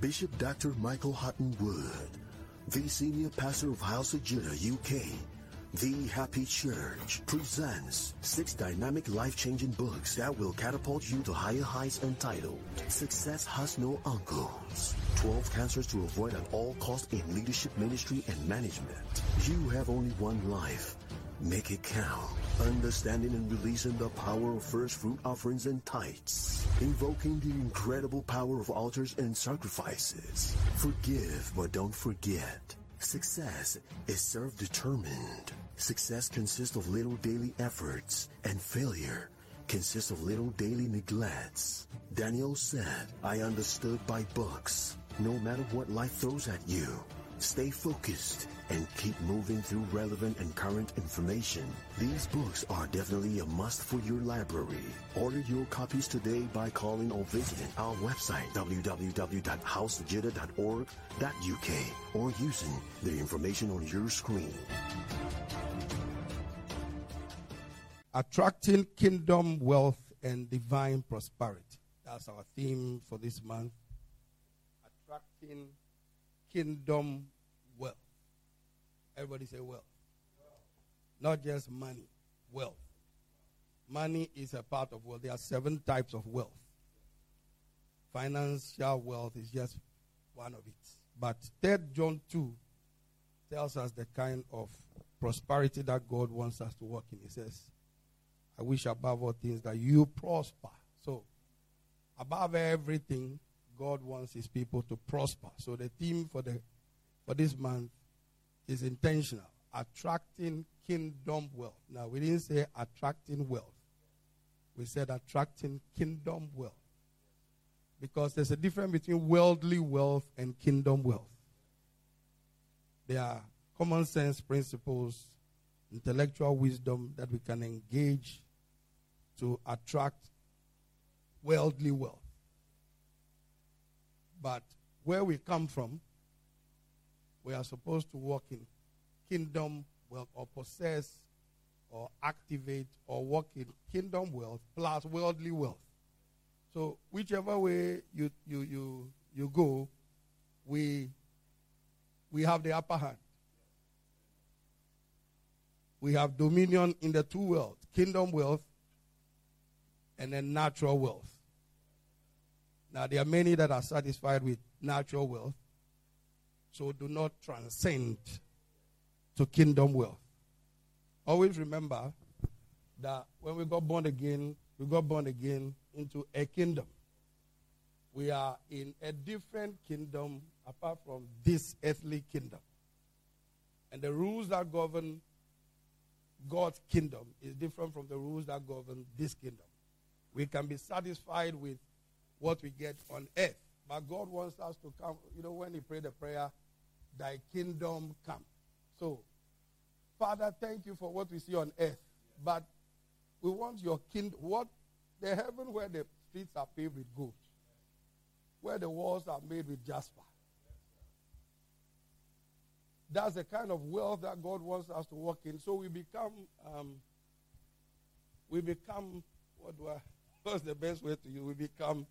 Bishop Dr. Michael Hutton-Wood, the senior pastor of House of Judah, UK, the Happy Church presents six dynamic life-changing books that will catapult you to higher heights entitled Success Has No Uncles. 12 cancers to avoid at all costs in leadership ministry and management. You have only one life. Make it count. Understanding and releasing the power of first fruit offerings and tithes. Invoking the incredible power of altars and sacrifices. Forgive, but don't forget. Success is self-determined. Success consists of little daily efforts, and failure consists of little daily neglects. Daniel said, I understood by books. No matter what life throws at you, stay focused and keep moving through relevant and current information. These books are definitely a must for your library. Order your copies today by calling or visiting our website www.housejudah.org.uk or using the information on your screen. Attracting kingdom wealth and divine prosperity. That's our theme for this month. Attracting kingdom. Everybody say wealth. Not just money, wealth. Money is a part of wealth. There are seven types of wealth. Financial wealth is just one of it. But 3 John 2 tells us the kind of prosperity that God wants us to walk in. He says, I wish above all things that you prosper. So, above everything, God wants his people to prosper. So the theme for the for this month is intentional. Attracting kingdom wealth. Now we didn't say attracting wealth. We said attracting kingdom wealth. Because there's a difference between worldly wealth and kingdom wealth. There are common sense principles, intellectual wisdom that we can engage to attract worldly wealth. But where we come from, we are supposed to walk in kingdom wealth or possess or activate or walk in kingdom wealth plus worldly wealth. So whichever way you you you you go, we we have the upper hand. We have dominion in the two worlds, kingdom wealth and then natural wealth. Now, there are many that are satisfied with natural wealth, so do not transcend to kingdom wealth. Always remember that when we got born again, we got born again into a kingdom. We are in a different kingdom apart from this earthly kingdom. And the rules that govern God's kingdom is different from the rules that govern this kingdom. We can be satisfied with what we get on earth. But God wants us to come. You know, when He prayed the prayer, Thy kingdom come. So, Father, thank you for what we see on earth. But we want your kingdom. What the heaven where the streets are paved with gold, where the walls are made with jasper. That's the kind of wealth that God wants us to walk in. So we become, um, we become, what do I, what's the best way to use? We become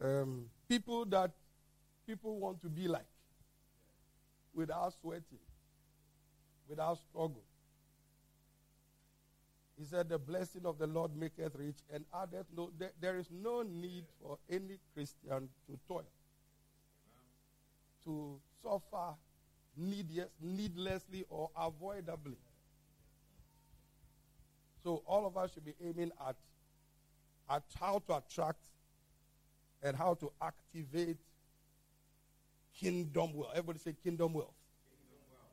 um, people that people want to be like without sweating, without struggle. He said, The blessing of the Lord maketh rich and addeth no. There, there is no need for any Christian to toil, to suffer needless, needlessly or avoidably. So all of us should be aiming at, at how to attract and how to activate kingdom wealth. Everybody say kingdom wealth. Kingdom wealth.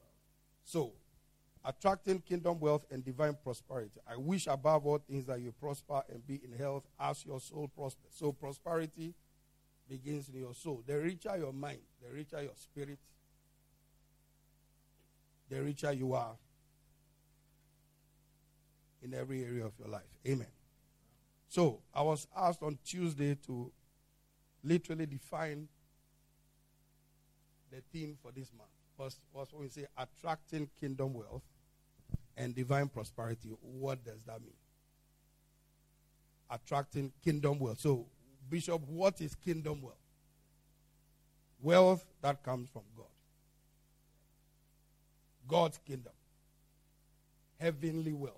So, attracting kingdom wealth and divine prosperity. I wish above all things that you prosper and be in health as your soul prospers. So, prosperity begins in your soul. The richer your mind, the richer your spirit, the richer you are in every area of your life. Amen. So, I was asked on Tuesday to literally define the theme for this month. Was was when we say attracting kingdom wealth and divine prosperity. What does that mean? Attracting kingdom wealth. So, Bishop, what is kingdom wealth? Wealth that comes from God. God's kingdom. Heavenly wealth.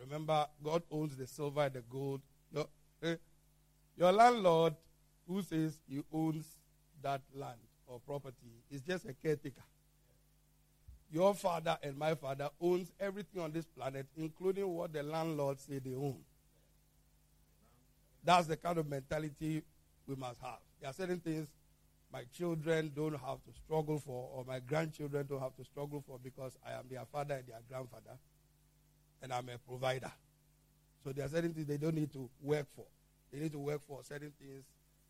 Remember, God owns the silver and the gold. Your, eh, your landlord who says he owns that land or property is just a caretaker. Your father and my father owns everything on this planet, including what the landlord say they own. That's the kind of mentality we must have. There are certain things my children don't have to struggle for, or my grandchildren don't have to struggle for because I am their father and their grandfather, and I'm a provider. So there are certain things they don't need to work for. They need to work for certain things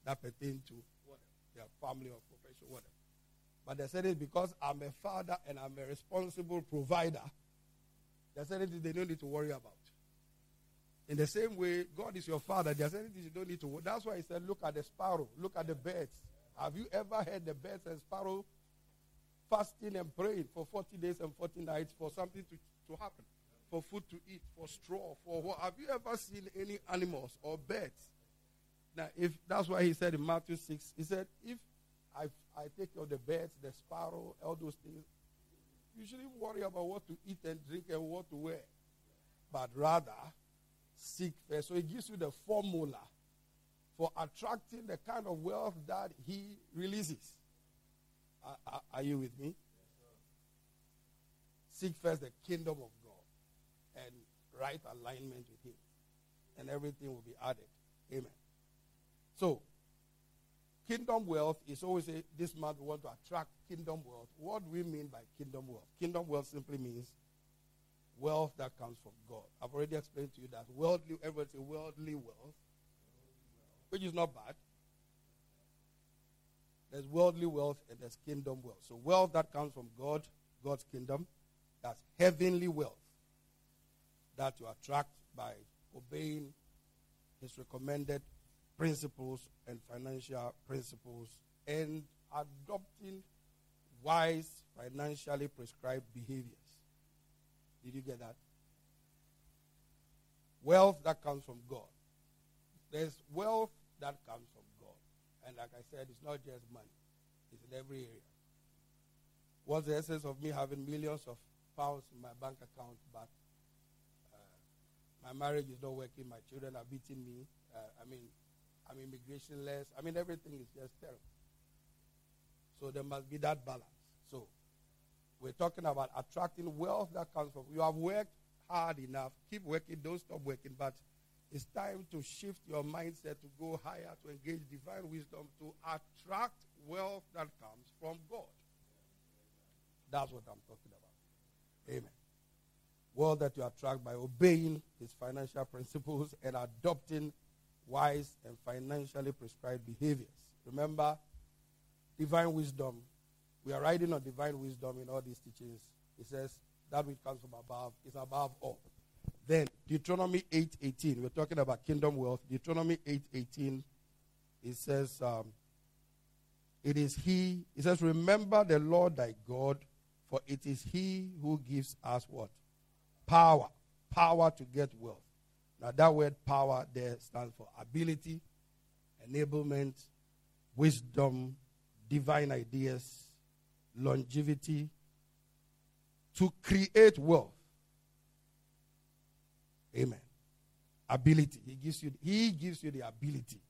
that pertain to whatever, their family or profession, whatever. But they said it because I'm a father and I'm a responsible provider. Are certain things they don't need to worry about. In the same way, God is your father. Are certain things you don't need to worry. That's why he said, look at the sparrow, look at the birds. Have you ever heard the birds and sparrow fasting and praying for 40 days and 40 nights for something to, to happen? For food to eat, for straw, for what? Have you ever seen any animals or birds? Now, if that's why he said in Matthew 6, he said, if I, I take care of the birds, the sparrow, all those things, you shouldn't worry about what to eat and drink and what to wear. But rather, seek first. So he gives you the formula for attracting the kind of wealth that he releases. Are, are you with me? Seek first the kingdom of God and right alignment with him, and everything will be added. Amen. So, kingdom wealth is always a, this month we want to attract kingdom wealth. What do we mean by kingdom wealth? Kingdom wealth simply means wealth that comes from God. I've already explained to you that worldly, everybody say worldly wealth which is not bad. There's worldly wealth and there's kingdom wealth. So, wealth that comes from God, God's kingdom, that's heavenly wealth that you attract by obeying His recommended principles and financial principles and adopting wise, financially prescribed behaviors. Did you get that? Wealth that comes from God. There's wealth that comes from God. And like I said, it's not just money, it's in every area. What's the essence of me having millions of pounds in my bank account, but uh, my marriage is not working, my children are beating me, uh, I mean, I'm immigrationless, I mean, everything is just terrible. So there must be that balance. So we're talking about attracting wealth that comes from you have worked hard enough, keep working, don't stop working, but it's time to shift your mindset to go higher, to engage divine wisdom, to attract wealth that comes from God. That's what I'm talking about. Amen. Wealth that you attract by obeying his financial principles and adopting wise and financially prescribed behaviors. Remember, divine wisdom. We are riding on divine wisdom in all these teachings. It says that which comes from above is above all. Then Deuteronomy 8:18. we're talking about kingdom wealth. Deuteronomy 8:18. it says, um, "It is He." It says, "Remember the Lord thy God, for it is He who gives us what power, power to get wealth." Now that word "power" there stands for ability, enablement, wisdom, divine ideas, longevity, to create wealth. Amen. Ability. He gives you he gives you the ability.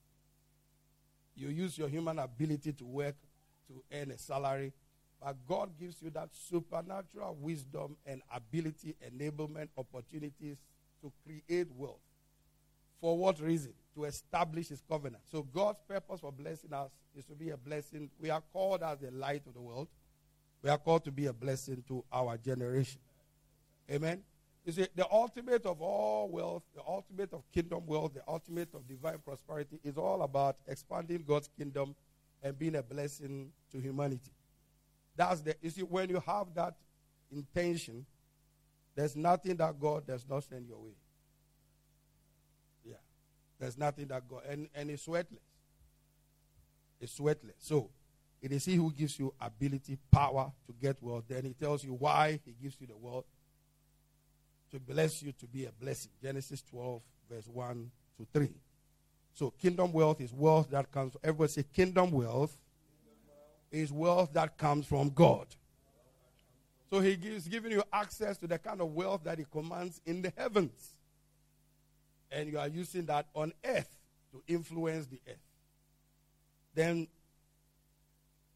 You use your human ability to work to earn a salary, but God gives you that supernatural wisdom and ability, enablement, opportunities to create wealth. For what reason? To establish his covenant. So God's purpose for blessing us is to be a blessing. We are called as the light of the world. We are called to be a blessing to our generation. Amen. You see, the ultimate of all wealth, the ultimate of kingdom wealth, the ultimate of divine prosperity is all about expanding God's kingdom and being a blessing to humanity. That's the, you see, when you have that intention, there's nothing that God does not send your way. Yeah. There's nothing that God, and, and it's sweatless. It's sweatless. So, it is He who gives you ability, power to get wealth. Then He tells you why He gives you the wealth to bless you to be a blessing. Genesis 12, verse 1 to 3. So, kingdom wealth is wealth that comes. Everybody say, kingdom wealth is wealth that comes from God. So he gives giving you access to the kind of wealth that he commands in the heavens. And you are using that on earth to influence the earth. Then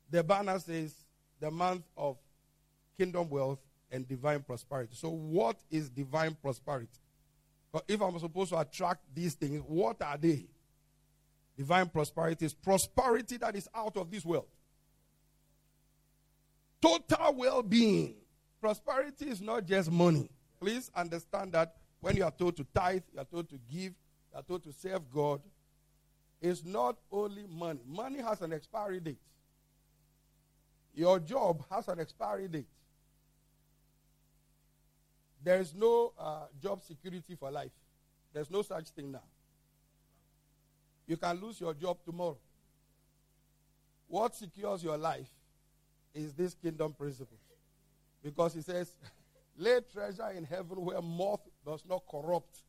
the banner says the month of kingdom wealth and divine prosperity. So, what is divine prosperity? If I'm supposed to attract these things, what are they? Divine prosperity is prosperity that is out of this world. Total well being. Prosperity is not just money. Please understand that when you are told to tithe, you are told to give, you are told to serve God. It's not only money. Money has an expiry date. Your job has an expiry date. There is no uh, job security for life. There's no such thing now. You can lose your job tomorrow. What secures your life is this kingdom principle. Because he says, lay treasure in heaven where moth does not corrupt,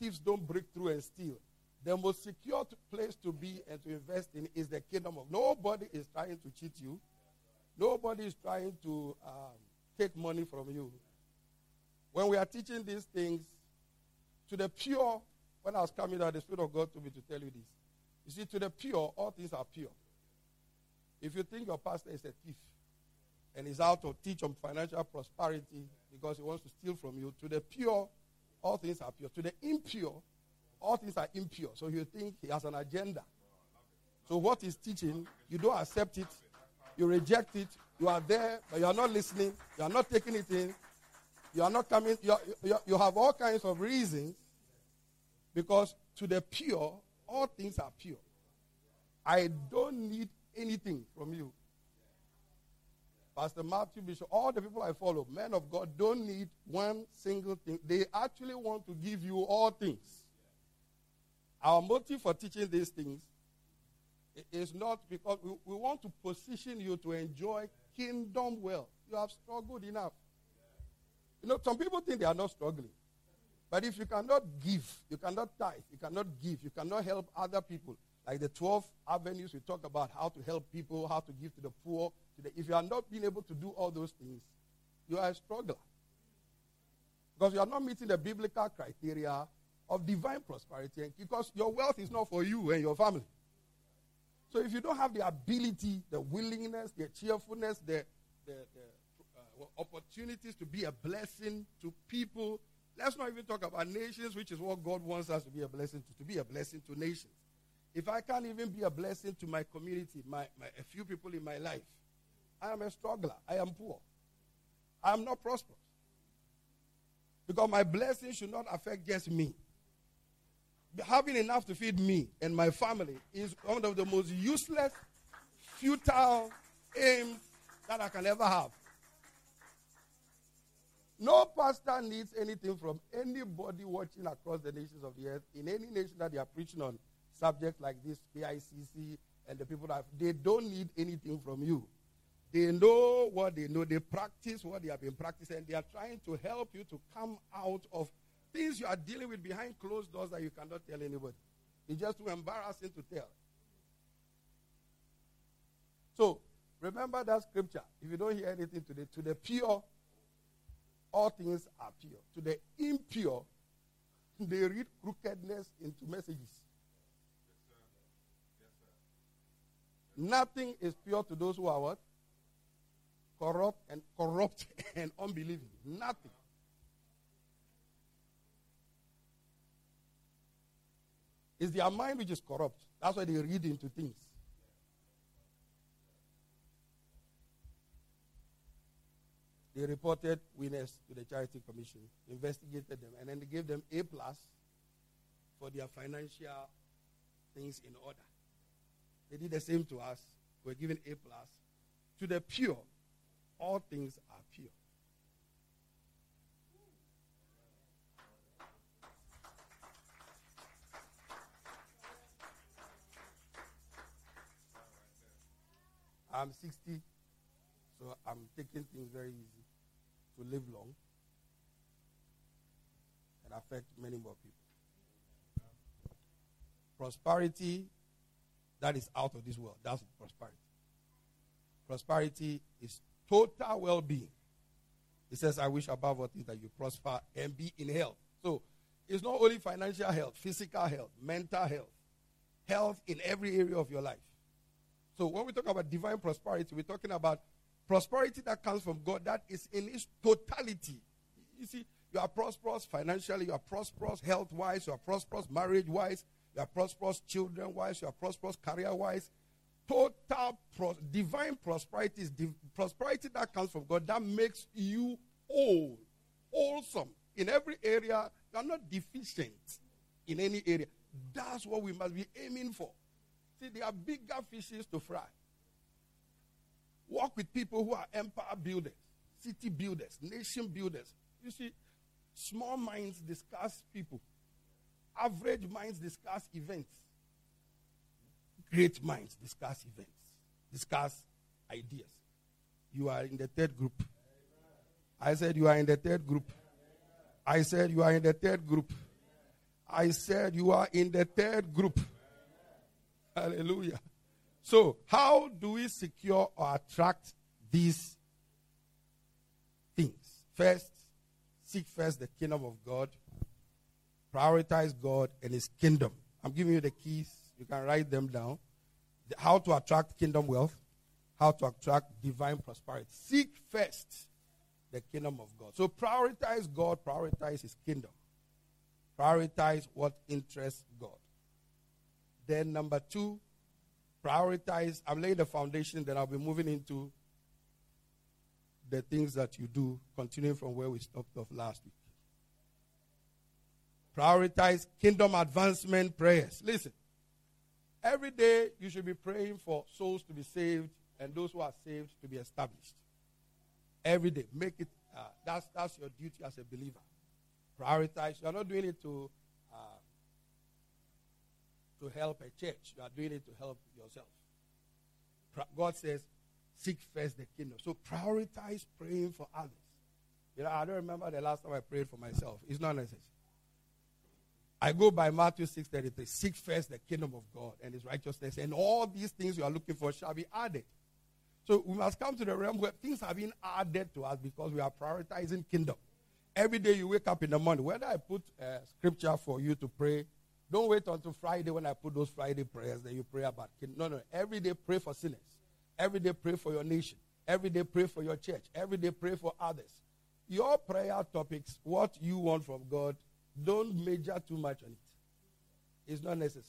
thieves don't break through and steal. The most secure place to be and to invest in is the kingdom of. Nobody is trying to cheat you. Nobody is trying to um, take money from you. When we are teaching these things to the pure, when I was coming out, the Spirit of God told me to tell you this. You see, to the pure, all things are pure. If you think your pastor is a thief and is out to teach on financial prosperity because he wants to steal from you, to the pure, all things are pure. To the impure, all things are impure. So you think he has an agenda. So what he's teaching, you don't accept it, you reject it, you are there, but you are not listening, you are not taking it in, you are not coming, you, are, you, you have all kinds of reasons because to the pure, all things are pure. I don't need anything from you. Pastor Matthew Bishop, all the people I follow, men of God, don't need one single thing. They actually want to give you all things. Our motive for teaching these things is not because we, we want to position you to enjoy kingdom wealth. You have struggled enough. You know, some people think they are not struggling. But if you cannot give, you cannot tithe, you cannot give, you cannot help other people, like the 12 avenues we talk about how to help people, how to give to the poor. To the, if you are not being able to do all those things, you are a struggler. Because you are not meeting the biblical criteria of divine prosperity, and because your wealth is not for you and your family. So if you don't have the ability, the willingness, the cheerfulness, the, the, the uh, opportunities to be a blessing to people. Let's not even talk about nations, which is what God wants us to be a blessing to, to be a blessing to nations. If I can't even be a blessing to my community, my, my, a few people in my life, I am a struggler. I am poor. I am not prosperous. Because my blessing should not affect just me. Having enough to feed me and my family is one of the most useless, futile aims that I can ever have. No pastor needs anything from anybody watching across the nations of the earth in any nation that they are preaching on subjects like this, KICC, and the people that they don't need anything from you. They know what they know, they practice what they have been practicing, and they are trying to help you to come out of things you are dealing with behind closed doors that you cannot tell anybody. It's just too embarrassing to tell. So, remember that scripture. If you don't hear anything today, to the pure, all things are pure. To the impure, they read crookedness into messages. Nothing is pure to those who are what? Corrupt and corrupt and unbelieving. Nothing. It's their mind which is corrupt. That's why they read into things. They reported winners to the charity commission, investigated them, and then they gave them A plus for their financial things in order. They did the same to us. We're given A plus. To the pure, all things are pure. I'm 60, so I'm taking things very easy to live long and affect many more people. Prosperity that is out of this world. That's prosperity. prosperity is total well being. He says, I wish above all things that you prosper and be in health. So it's not only financial health, physical health, mental health, health in every area of your life. So when we talk about divine prosperity, we're talking about prosperity that comes from God that is in its totality. You see, you are prosperous financially, you are prosperous health wise, you are prosperous marriage wise, you are prosperous children wise, you are prosperous career wise. Total pro- divine prosperity is div- prosperity that comes from God that makes you whole, wholesome in every area. You are not deficient in any area. That's what we must be aiming for. See, there are bigger fishes to fry. Work with people who are empire builders, city builders, nation builders. You see, small minds discuss people, average minds discuss events, great minds discuss events, discuss ideas. You are in the third group. I said you are in the third group. I said you are in the third group. I said you are in the third group. Hallelujah. So, how do we secure or attract these things? First, seek first the kingdom of God, prioritize God and his kingdom. I'm giving you the keys. You can write them down. How to attract kingdom wealth, how to attract divine prosperity. Seek first the kingdom of God. So prioritize God, prioritize his kingdom. Prioritize what interests God. Then, number two, prioritize. I'm laying the foundation, then I'll be moving into the things that you do, continuing from where we stopped off last week. Prioritize kingdom advancement prayers. Listen, every day you should be praying for souls to be saved and those who are saved to be established. Every day, make it. Uh, that's that's your duty as a believer. Prioritize. You are not doing it to uh, to help a church. You are doing it to help yourself. God says, seek first the kingdom. So prioritize praying for others. You know, I don't remember the last time I prayed for myself. It's not necessary. I go by Matthew 6:33. Seek first the kingdom of God and his righteousness, and all these things you are looking for shall be added. So we must come to the realm where things have been added to us because we are prioritizing kingdom. Every day you wake up in the morning, whether I put a scripture for you to pray, don't wait until Friday when I put those Friday prayers, that you pray about. No, no. Every day pray for sinners. Every day pray for your nation. Every day pray for your church. Every day pray for others. Your prayer topics, what you want from God, don't major too much on it. It's not necessary.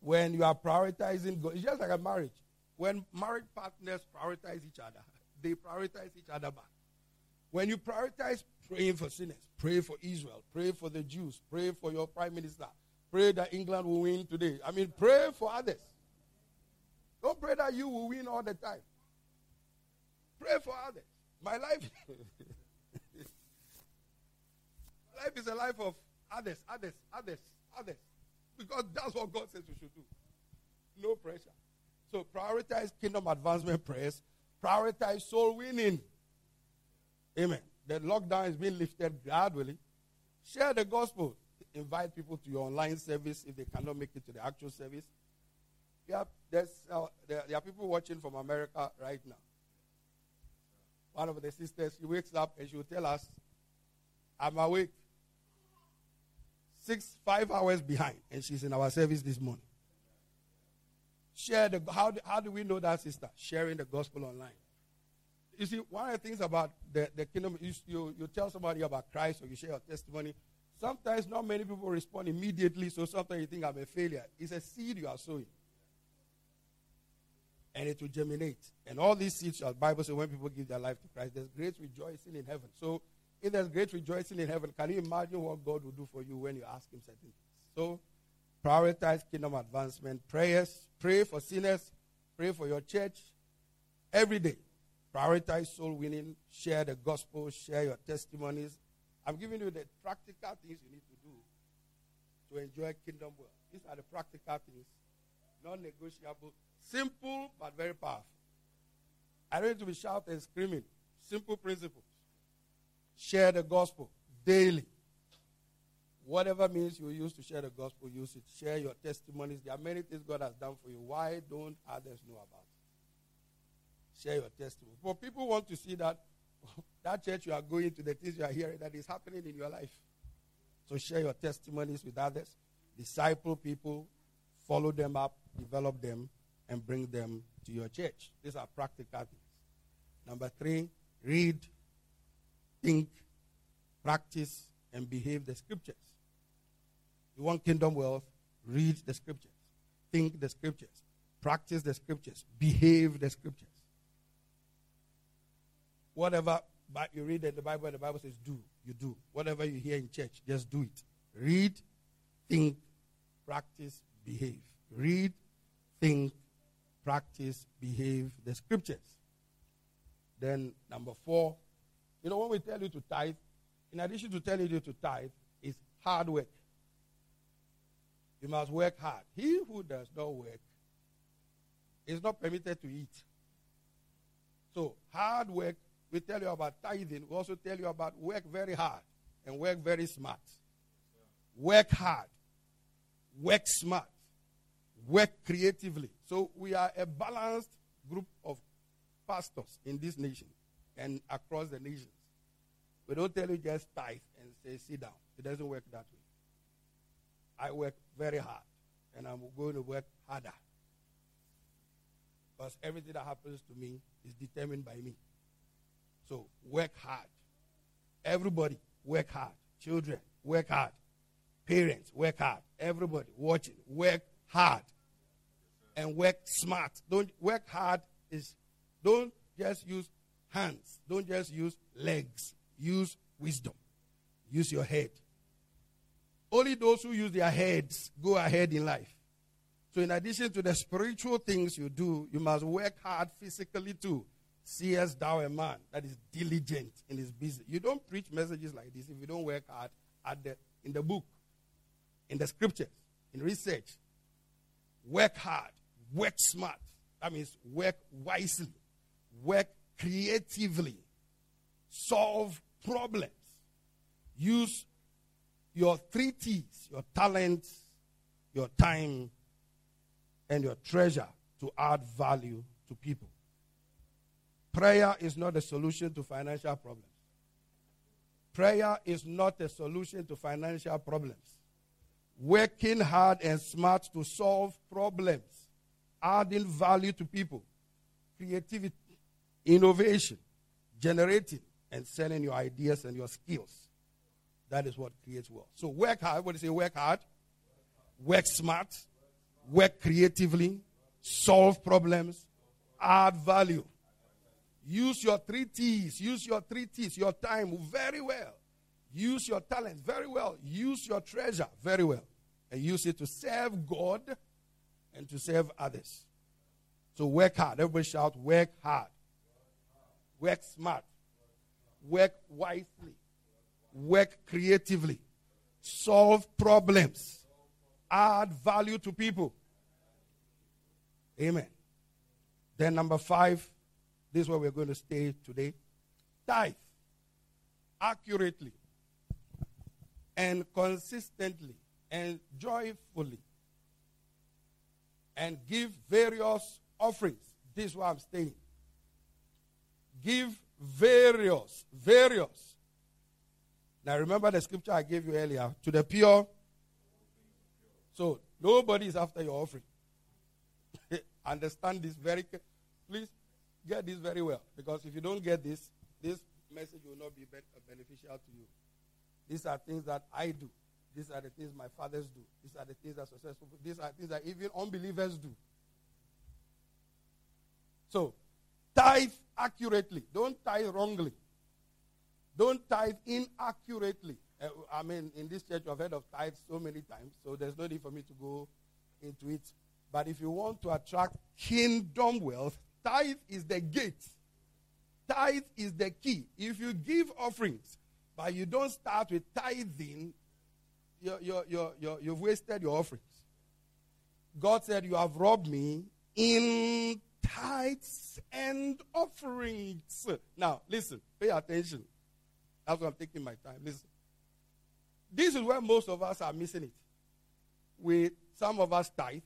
When you are prioritizing God, it's just like a marriage. When married partners prioritize each other, they prioritize each other back. When you prioritize praying for sinners, pray for Israel, pray for the Jews, pray for your prime minister, pray that England will win today. I mean, pray for others. Don't pray that you will win all the time. Pray for others. My life, life is a life of others, others, others, others. Because that's what God says we should do. No pressure. So prioritize kingdom advancement prayers. Prioritize soul winning. Amen. The lockdown is being lifted gradually. Share the gospel. Invite people to your online service if they cannot make it to the actual service. Uh, there, there are people watching from America right now. One of the sisters, she wakes up and she will tell us, I'm awake. Six, five hours behind, and she's in our service this morning. Share the how do, how do we know that sister? Sharing the gospel online. You see, one of the things about the, the kingdom, is you, you tell somebody about Christ or you share your testimony. Sometimes not many people respond immediately, so sometimes you think I'm a failure. It's a seed you are sowing and it will germinate. And all these seeds, the Bible says, when people give their life to Christ, there's great rejoicing in heaven. So, if there's great rejoicing in heaven, can you imagine what God will do for you when you ask Him certain things? So, prioritize kingdom advancement, prayers, pray for sinners, pray for your church every day. Prioritize soul winning, share the gospel, share your testimonies. I'm giving you the practical things you need to do to enjoy kingdom work. These are the practical things, non negotiable Simple but very powerful. I don't need to be shouting and screaming. Simple principles. Share the gospel daily. Whatever means you use to share the gospel, use it. Share your testimonies. There are many things God has done for you. Why don't others know about it? Share your testimony. For people want to see that that church you are going to, the things you are hearing that is happening in your life. So share your testimonies with others. Disciple people, follow them up, develop them, and bring them to your church. These are practical things. Number three, read, think, practice, and behave the scriptures. You want kingdom wealth? Read the scriptures, think the scriptures, practice the scriptures, behave the scriptures. Whatever you read in the Bible, the Bible says do, you do. Whatever you hear in church, just do it. Read, think, practice, behave. Read, think, practice, behave the scriptures. Then, number four, you know, when we tell you to tithe, in addition to telling you to tithe, is hard work. You must work hard. He who does not work is not permitted to eat. So, hard work, we tell you about tithing. We also tell you about work very hard and work very smart. Work hard, work smart, work creatively. So, we are a balanced group of pastors in this nation and across the nations. We don't tell you just tithe and say sit down. It doesn't work that way. I work very hard, and I'm going to work harder. Because everything that happens to me is determined by me. So work hard. Everybody work hard. Children work hard. Parents work hard. Everybody watching work hard. And work smart. Don't work hard is don't just use hands. Don't just use legs. Use wisdom. Use your head. Only those who use their heads go ahead in life. So, in addition to the spiritual things you do, you must work hard physically too. Seest thou a man that is diligent in his business. You don't preach messages like this if you don't work hard at the, in the book, in the scriptures, in research. Work hard, work smart. That means work wisely, work creatively, solve problems, use your three T's your talent, your time, and your treasure to add value to people. Prayer is not a solution to financial problems. Prayer is not a solution to financial problems. Working hard and smart to solve problems, adding value to people, creativity, innovation, generating and selling your ideas and your skills that is what creates wealth. So work hard. What do you say? Work hard. Work smart. Work creatively. Solve problems. Add value. Use your three T's. Use your three T's. Your time very well. Use your talent very well. Use your treasure very well. And use it to serve God and to serve others. So work hard. Everybody shout, work hard. Work smart. Work wisely work creatively, solve problems, add value to people. Amen. Then, number five, this is where we're going to stay today. Tithe accurately and consistently and joyfully and give various offerings. This is where I'm staying. Give various, various now remember the scripture I gave you earlier. To the pure. So nobody is after your offering. Understand this very please get this very well. Because if you don't get this, this message will not be uh, beneficial to you. These are things that I do. These are the things my fathers do. These are the things that successful. These are things that even unbelievers do. So, tithe accurately. Don't tithe wrongly. Don't tithe inaccurately. Uh, I mean, in this church, I've heard of tithe so many times, so there's no need for me to go into it. But if you want to attract kingdom wealth, tithe is the gate. Tithe is the key. If you give offerings, but you don't start with tithing, you're, you're, you're, you're, you've wasted your offerings. God said, You have robbed me in tithes and offerings. Now, listen, pay attention. That's why I'm taking my time. Listen. This is where most of us are missing it. We, some of us tithe,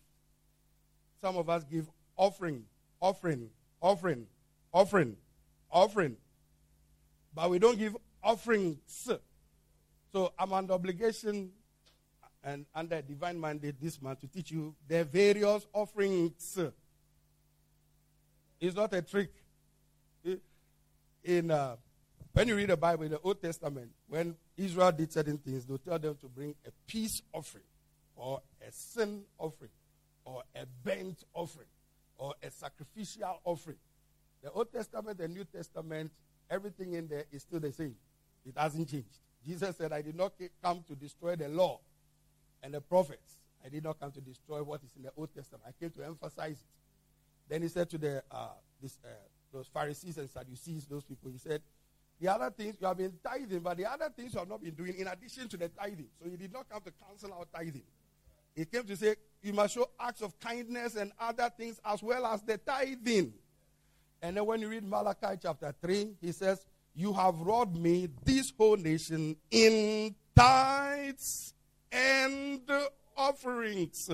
some of us give offering, offering, offering, offering, offering. But we don't give offerings. So I'm under obligation and under divine mandate this month to teach you the various offerings. It's not a trick. In uh, when you read the Bible in the Old Testament, when Israel did certain things, they'll tell them to bring a peace offering, or a sin offering, or a burnt offering, or a sacrificial offering. The Old Testament and New Testament, everything in there is still the same. It hasn't changed. Jesus said, I did not come to destroy the law and the prophets. I did not come to destroy what is in the Old Testament. I came to emphasize it. Then he said to the uh, this, uh, those Pharisees and Sadducees, those people, he said, the other things you have been tithing, but the other things you have not been doing in addition to the tithing. So he did not come to cancel out tithing. He came to say, you must show acts of kindness and other things as well as the tithing. And then when you read Malachi chapter 3, he says, You have robbed me, this whole nation, in tithes and offerings.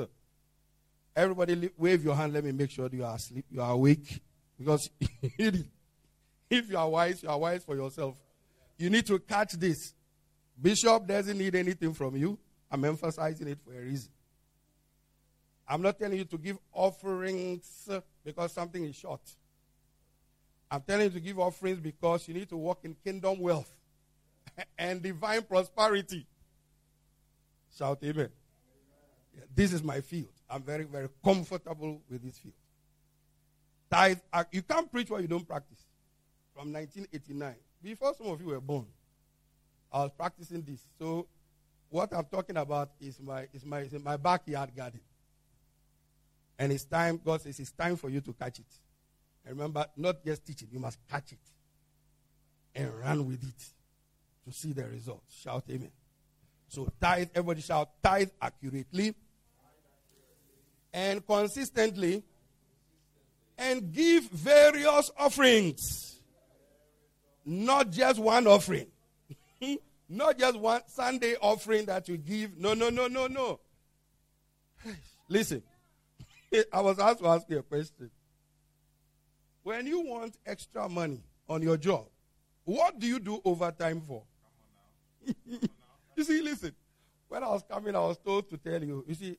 Everybody wave your hand. Let me make sure you are asleep. You are awake. Because if you are wise, you are wise for yourself. You need to catch this. Bishop doesn't need anything from you. I'm emphasizing it for a reason. I'm not telling you to give offerings because something is short. I'm telling you to give offerings because you need to walk in kingdom wealth and divine prosperity. Shout amen. Yeah, this is my field. I'm very, very comfortable with this field. Tithe, uh, you can't preach what you don't practice. From 1989, before some of you were born, I was practicing this. So, what I'm talking about is my is my is my backyard garden. And it's time. God says it's time for you to catch it. And remember, not just teach it, you must catch it and run with it to see the results. Shout amen. So tithe, everybody shout tithe accurately and consistently and give various offerings. Not just one offering. Not just one Sunday offering that you give. No, no, no, no, no. Listen, I was asked to ask you a question. When you want extra money on your job, what do you do overtime for? you see, listen. When I was coming, I was told to tell you, you see,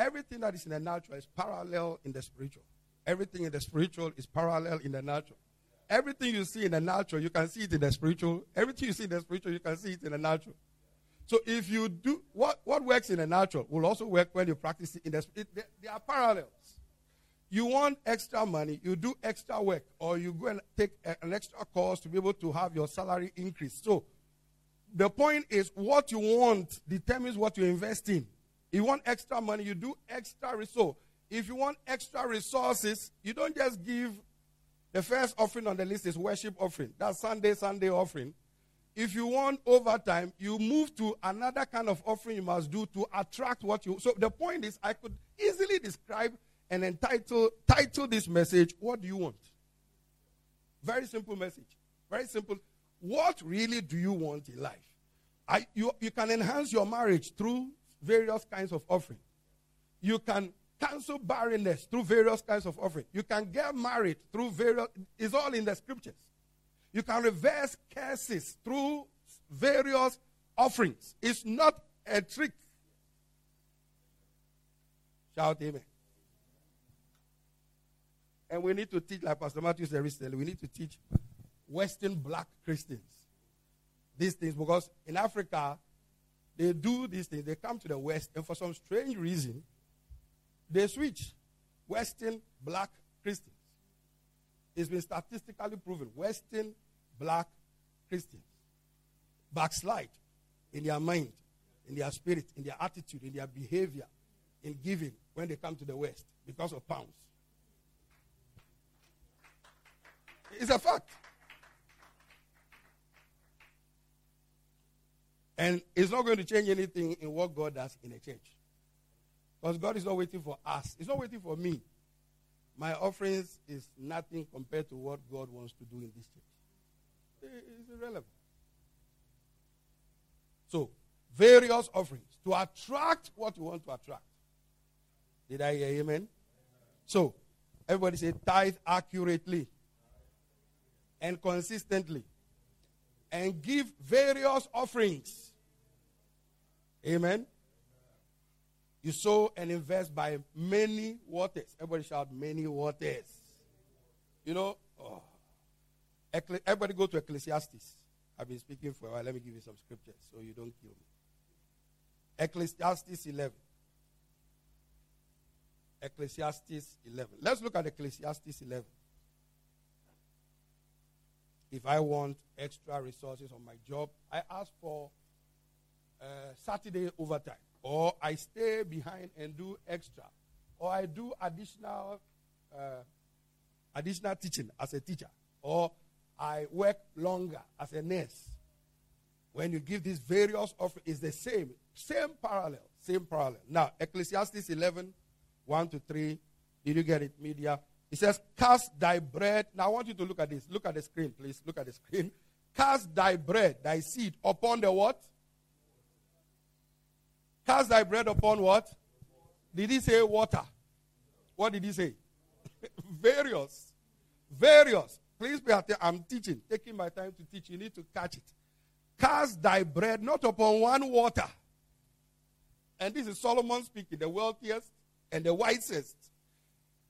everything that is in the natural is parallel in the spiritual. Everything in the spiritual is parallel in the natural. Everything you see in the natural, you can see it in the spiritual. Everything you see in the spiritual, you can see it in the natural. So if you do what, what works in the natural will also work when you practice it in the it, they, they are parallels. You want extra money, you do extra work, or you go and take an extra course to be able to have your salary increase. So the point is what you want determines what you invest in. You want extra money, you do extra resource. If you want extra resources, you don't just give the first offering on the list is worship offering. That's Sunday, Sunday offering. If you want overtime, you move to another kind of offering you must do to attract what you. So the point is, I could easily describe and then title, title this message, What Do You Want? Very simple message. Very simple. What really do you want in life? I, you, you can enhance your marriage through various kinds of offering. You can cancel barrenness through various kinds of offering. You can get married through various, it's all in the scriptures. You can reverse curses through various offerings. It's not a trick. Shout amen. And we need to teach, like Pastor Matthew said recently, we need to teach Western black Christians these things because in Africa, they do these things. They come to the West, and for some strange reason, they switch. Western black Christians. It's been statistically proven. Western black Christians backslide in their mind, in their spirit, in their attitude, in their behavior, in giving when they come to the West because of pounds. It's a fact. And it's not going to change anything in what God does in a church. Because God is not waiting for us, He's not waiting for me. My offerings is nothing compared to what God wants to do in this church. It's irrelevant. So, various offerings to attract what you want to attract. Did I hear amen? So, everybody say tithe accurately and consistently and give various offerings. Amen. You sow and invest by many waters. Everybody shout, many waters. You know, oh. everybody go to Ecclesiastes. I've been speaking for a while. Let me give you some scriptures so you don't kill me. Ecclesiastes 11. Ecclesiastes 11. Let's look at Ecclesiastes 11. If I want extra resources on my job, I ask for uh, Saturday overtime, or I stay behind and do extra, or I do additional uh, additional teaching as a teacher, or I work longer as a nurse. When you give these various offers, it's the same, same parallel, same parallel. Now, Ecclesiastes 11, 1 to 3. Did you get it, media? It says, Cast thy bread. Now I want you to look at this. Look at the screen, please. Look at the screen. Cast thy bread, thy seed, upon the what? Cast thy bread upon what? Did he say water? What did he say? Various. Various. Please be attentive. I'm teaching, taking my time to teach. You need to catch it. Cast thy bread not upon one water. And this is Solomon speaking, the wealthiest and the wisest.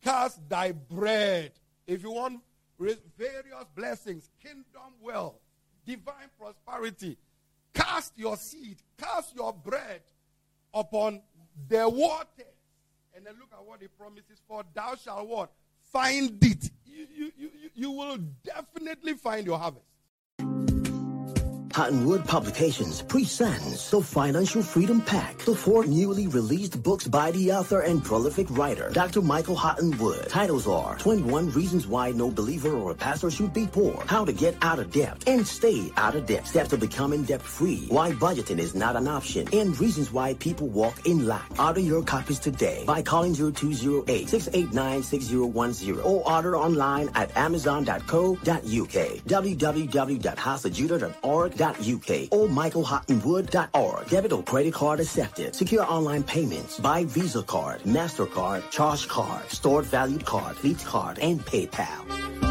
Cast thy bread. If you want various blessings, kingdom wealth, divine prosperity, cast your seed, cast your bread upon the waters. And then look at what he promises for thou shalt what? Find it. You, you, you, you will definitely find your harvest. Hutton-Wood Publications presents The Financial Freedom Pack, the four newly released books by the author and prolific writer, Dr. Michael Hutton-Wood. Titles are 21 Reasons Why No Believer or a Pastor Should Be Poor, How to Get Out of Debt and Stay Out of Debt, Steps to Becoming Debt Free, Why Budgeting is Not an Option, and Reasons Why People Walk in Lack. Order your copies today by calling 0208-689-6010 or order online at amazon.co.uk, www.houseofjudah.org Uk or michaelhuttonwood.org. Debit or credit card accepted. Secure online payments by Visa card, MasterCard, Charge card, stored valued card, Fleet card, and PayPal.